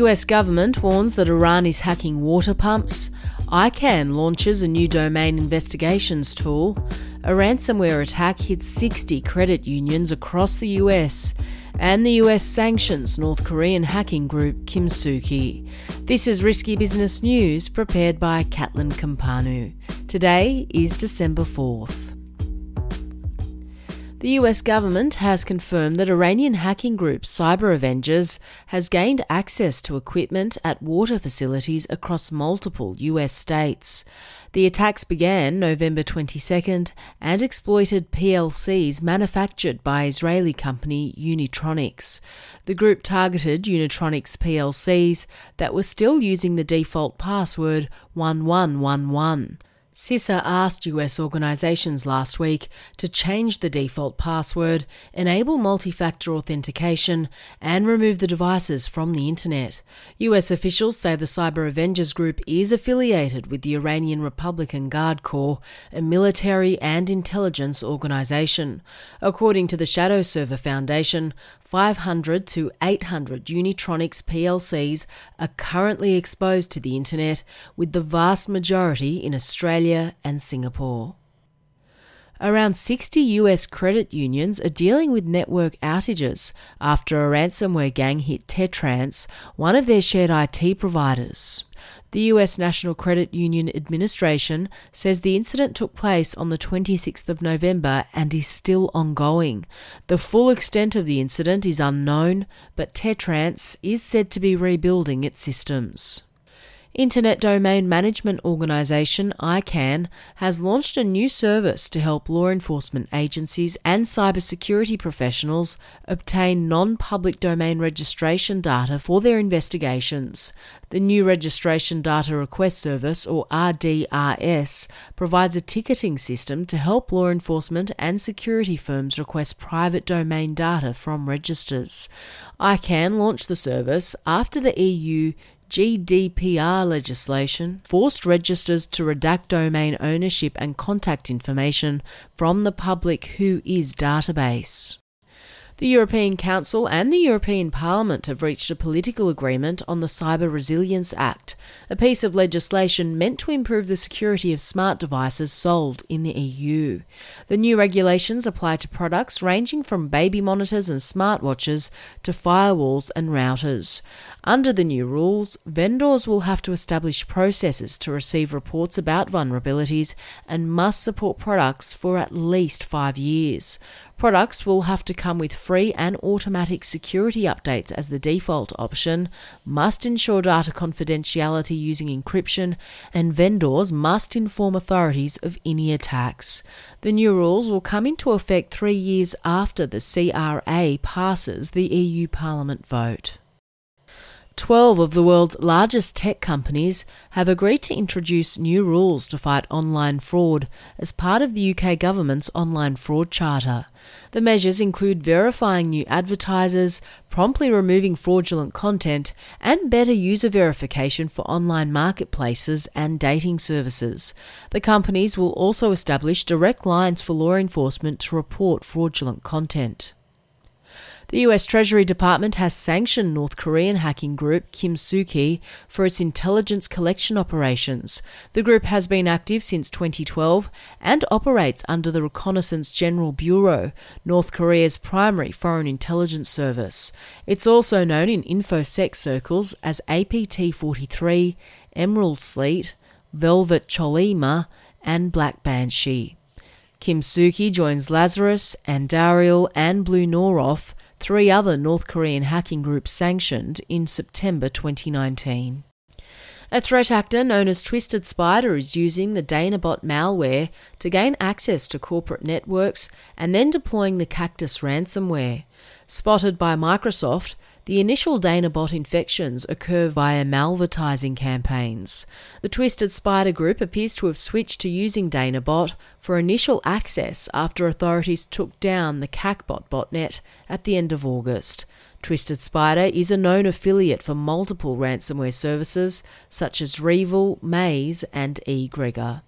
US government warns that Iran is hacking water pumps. ICANN launches a new domain investigations tool. A ransomware attack hit 60 credit unions across the US. And the US sanctions North Korean hacking group Kimsuky. This is Risky Business News prepared by Catalin Cimpanu. Today is December 4th. The US government has confirmed that Iranian hacking group Cyber Avengers has gained access to equipment at water facilities across multiple US states. The attacks began November 22nd and exploited PLCs manufactured by Israeli company Unitronics. The group targeted Unitronics PLCs that were still using the default password 1111. CISA asked US organisations last week to change the default password, enable multi factor authentication, and remove the devices from the internet. US officials say the Cyber Avengers Group is affiliated with the Iranian Republican Guard Corps, a military and intelligence organisation. According to the Shadow Server Foundation, 500 to 800 Unitronics PLCs are currently exposed to the internet, with the vast majority in Australia and Singapore. Around 60 US credit unions are dealing with network outages after a ransomware gang hit Trellance, one of their shared IT providers. The US National Credit Union Administration says the incident took place on the 26th of November and is still ongoing. The full extent of the incident is unknown, but Trellance is said to be rebuilding its systems. Internet Domain Management Organisation ICANN has launched a new service to help law enforcement agencies and cybersecurity professionals obtain non public domain registration data for their investigations. The new Registration Data Request Service, or RDRS, provides a ticketing system to help law enforcement and security firms request private domain data from registers. ICANN launched the service after the EU GDPR legislation forced registers to redact domain ownership and contact information from the public WHOIS database. The European Council and the European Parliament have reached a political agreement on the Cyber Resilience Act, a piece of legislation meant to improve the security of smart devices sold in the EU. The new regulations apply to products ranging from baby monitors and smartwatches to firewalls and routers. Under the new rules, vendors will have to establish processes to receive reports about vulnerabilities and must support products for at least five years. Products will have to come with free and automatic security updates as the default option, must ensure data confidentiality using encryption, and vendors must inform authorities of any attacks. The new rules will come into effect three years after the CRA passes the EU Parliament vote. 12 of the world's largest tech companies have agreed to introduce new rules to fight online fraud as part of the UK government's online fraud charter. The measures include verifying new advertisers, promptly removing fraudulent content, and better user verification for online marketplaces and dating services. The companies will also establish direct lines for law enforcement to report fraudulent content. The US Treasury Department has sanctioned North Korean hacking group Kimsuky for its intelligence collection operations. The group has been active since 2012 and operates under the Reconnaissance General Bureau, North Korea's primary foreign intelligence service. It's also known in InfoSec circles as APT 43, Emerald Sleet, Velvet Chollima, and Black Banshee. Kimsuky joins Lazarus, Andariel, and Blue Noroff three other North Korean hacking groups sanctioned in September 2019. A threat actor known as Twisted Spider is using the Danabot malware to gain access to corporate networks and then deploying the Cactus ransomware. Spotted by Microsoft, the initial Danabot infections occur via malvertising campaigns. The Twisted Spider Group appears to have switched to using Danabot for initial access after authorities took down the Qakbot botnet at the end of August. Twisted Spider is a known affiliate for multiple ransomware services such as Revil, Maze, and eGregor.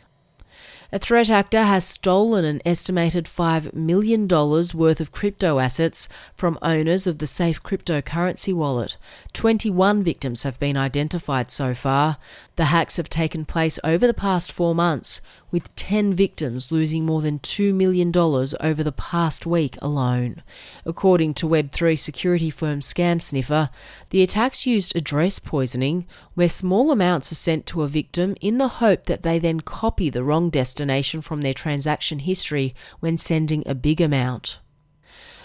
A threat actor has stolen an estimated $5 million worth of crypto assets from owners of the safe cryptocurrency wallet. 21 victims have been identified so far. The hacks have taken place over the past four months, with 10 victims losing more than $2 million over the past week alone. According to Web3 security firm ScamSniffer, the attacks used address poisoning, where small amounts are sent to a victim in the hope that they then copy the wrong destination from their transaction history when sending a big amount.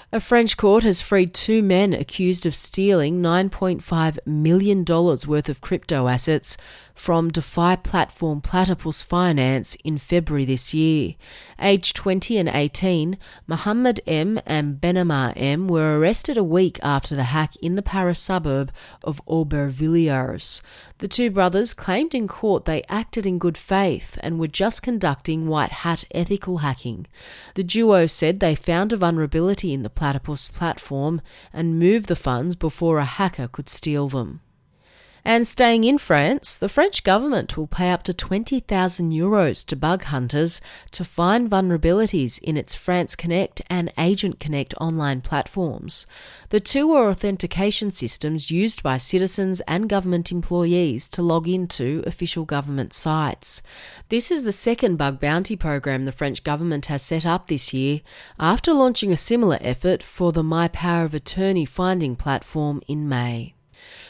A French court has freed two men accused of stealing $9.5 million worth of crypto assets from DeFi platform Platypus Finance in February this year. Aged 20 and 18, Mohammed M and Benamar M were arrested a week after the hack in the Paris suburb of Aubervilliers. The two brothers claimed in court they acted in good faith and were just conducting white hat ethical hacking. The duo said they found a vulnerability in the Platypus platform and move the funds before a hacker could steal them. And staying in France, the French government will pay up to 20,000 euros to bug hunters to find vulnerabilities in its France Connect and Agent Connect online platforms. The two are authentication systems used by citizens and government employees to log into official government sites. This is the second bug bounty program the French government has set up this year after launching a similar effort for the My Power of Attorney finding platform in May.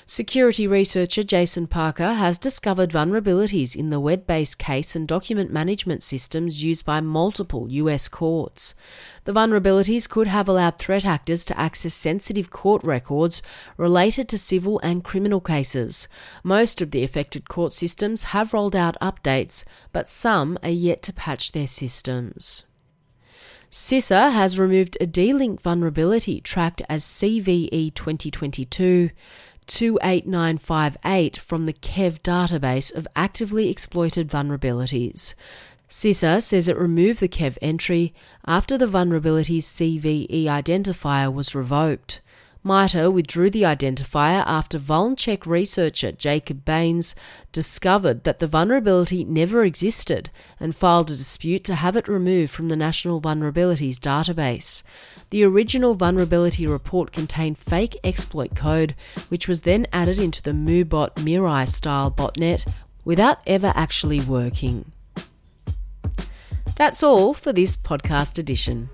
Security researcher Jason Parker has discovered vulnerabilities in the web based case and document management systems used by multiple US courts. The vulnerabilities could have allowed threat actors to access sensitive court records related to civil and criminal cases. Most of the affected court systems have rolled out updates, but some are yet to patch their systems. CISA has removed a D-Link vulnerability tracked as CVE 2022. 28958 from the KEV database of actively exploited vulnerabilities. CISA says it removed the KEV entry after the vulnerability's CVE identifier was revoked. MITRE withdrew the identifier after VulnCheck researcher Jacob Baines discovered that the vulnerability never existed and filed a dispute to have it removed from the National Vulnerabilities Database. The original vulnerability report contained fake exploit code, which was then added into the MooBot Mirai style botnet without ever actually working. That's all for this podcast edition.